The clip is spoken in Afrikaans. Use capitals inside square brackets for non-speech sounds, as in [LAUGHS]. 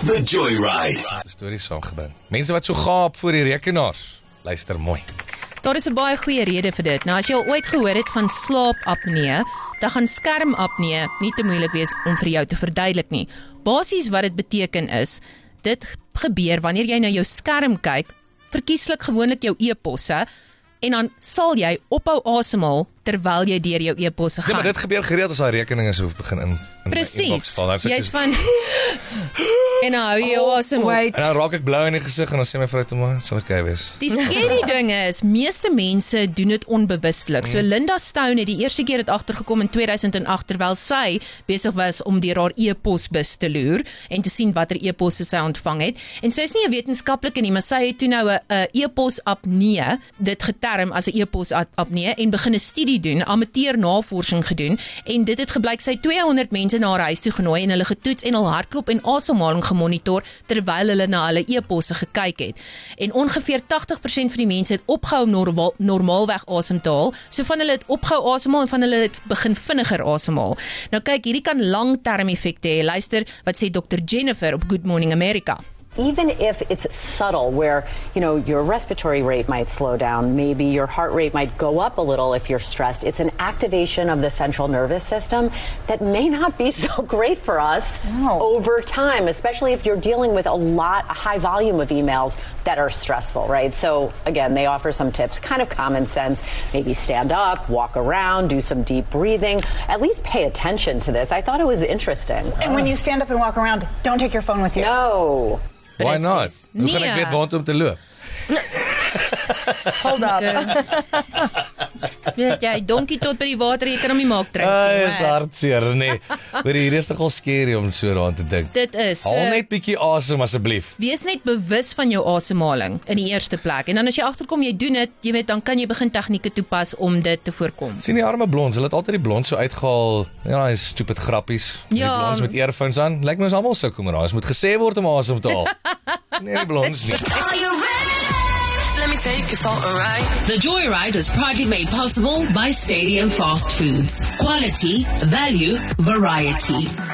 The Joyride. Stories saamgebring. Mense wat so gaap voor die rekenaars. Luister mooi. Daar is 'n baie goeie rede vir dit. Nou as jy al ooit gehoor het van slaapapnee, dan gaan skermapnee nie te moeilik wees om vir jou te verduidelik nie. Basies wat dit beteken is, dit gebeur wanneer jy na jou skerm kyk, verkieslik gewoonlik jou e-posse en dan sal jy ophou asemhaal terwyl jy deur jou e-posse Ja, gaan. maar dit gebeur gereeld as daai rekeninge so begin in in my inbox Presies. val. Jy's ek- van [LAUGHS] En nou hou jy asem op. Wait. En dan raak ek blou in die gesig en dan sê my vrou toe maar, sal okay wees. Die skerry [LAUGHS] ding is, meeste mense doen dit onbewustelik. So Linda Stone het die eerste keer dit agtergekom in 2008 terwyl sy besig was om deur haar e-posbus te loer en te sien watter e-posse sy ontvang het. En sy is nie 'n wetenskaplike nie, maar sy het toe nou 'n 'n e-pos apnee, dit geterm as 'n e-pos apnee en begin 'n studie doen, amateur navorsing gedoen en dit het gebleik sy het 200 mense na haar huis toe genooi en hulle getoets en hul hartklop en asemhaling gemonitor terwyl hulle na hulle e-posse gekyk het. En ongeveer 80% van die mense het opgehou normaal, normaalweg asem te haal. So van hulle het opgehou asemhaal en van hulle het begin vinniger asemhaal. Nou kyk, hierdie kan langterm effekte hê. Luister wat sê Dr Jennifer op Good Morning America. Even if it's subtle where you know your respiratory rate might slow down maybe your heart rate might go up a little if you're stressed it's an activation of the central nervous system that may not be [LAUGHS] so great for us over time especially if you're dealing with a lot a high volume of emails that are stressful right? So again they offer some tips kind of common sense maybe stand up walk around do some deep breathing at least pay attention to this. I thought it was interesting. And when you stand up and walk around, don't take your phone with you. no Why not? Presies. Hoe kan ek Nee. weet waar om te loop? Hold up. Weet jy, donkie tot by die water, jy kan hom nie maak drink Ai, nie. is maar hartseer, nee. Maar hier is nogal skerry om so daaraan te dink. Dit is. Haal so- net bietjie asem asseblief. Wees net bewus van jou asemhaling in die eerste plek. En dan as jy agterkom jy doen dit, jy weet, dan kan jy begin tegnieke toepas om dit te voorkom. sien die arme blonds, hulle het altyd die blonds so uitgehaal. Ja, hy stupid grappies. Die Ja. blonds met earphones aan. Lyk my ons almal sukkel maar daar. Dit moet gesê word om asem te haal. [LAUGHS] nee, die blonds nie. Take you for a ride. The Joyride is proudly made possible by Stadium Fast Foods. Quality, value, variety.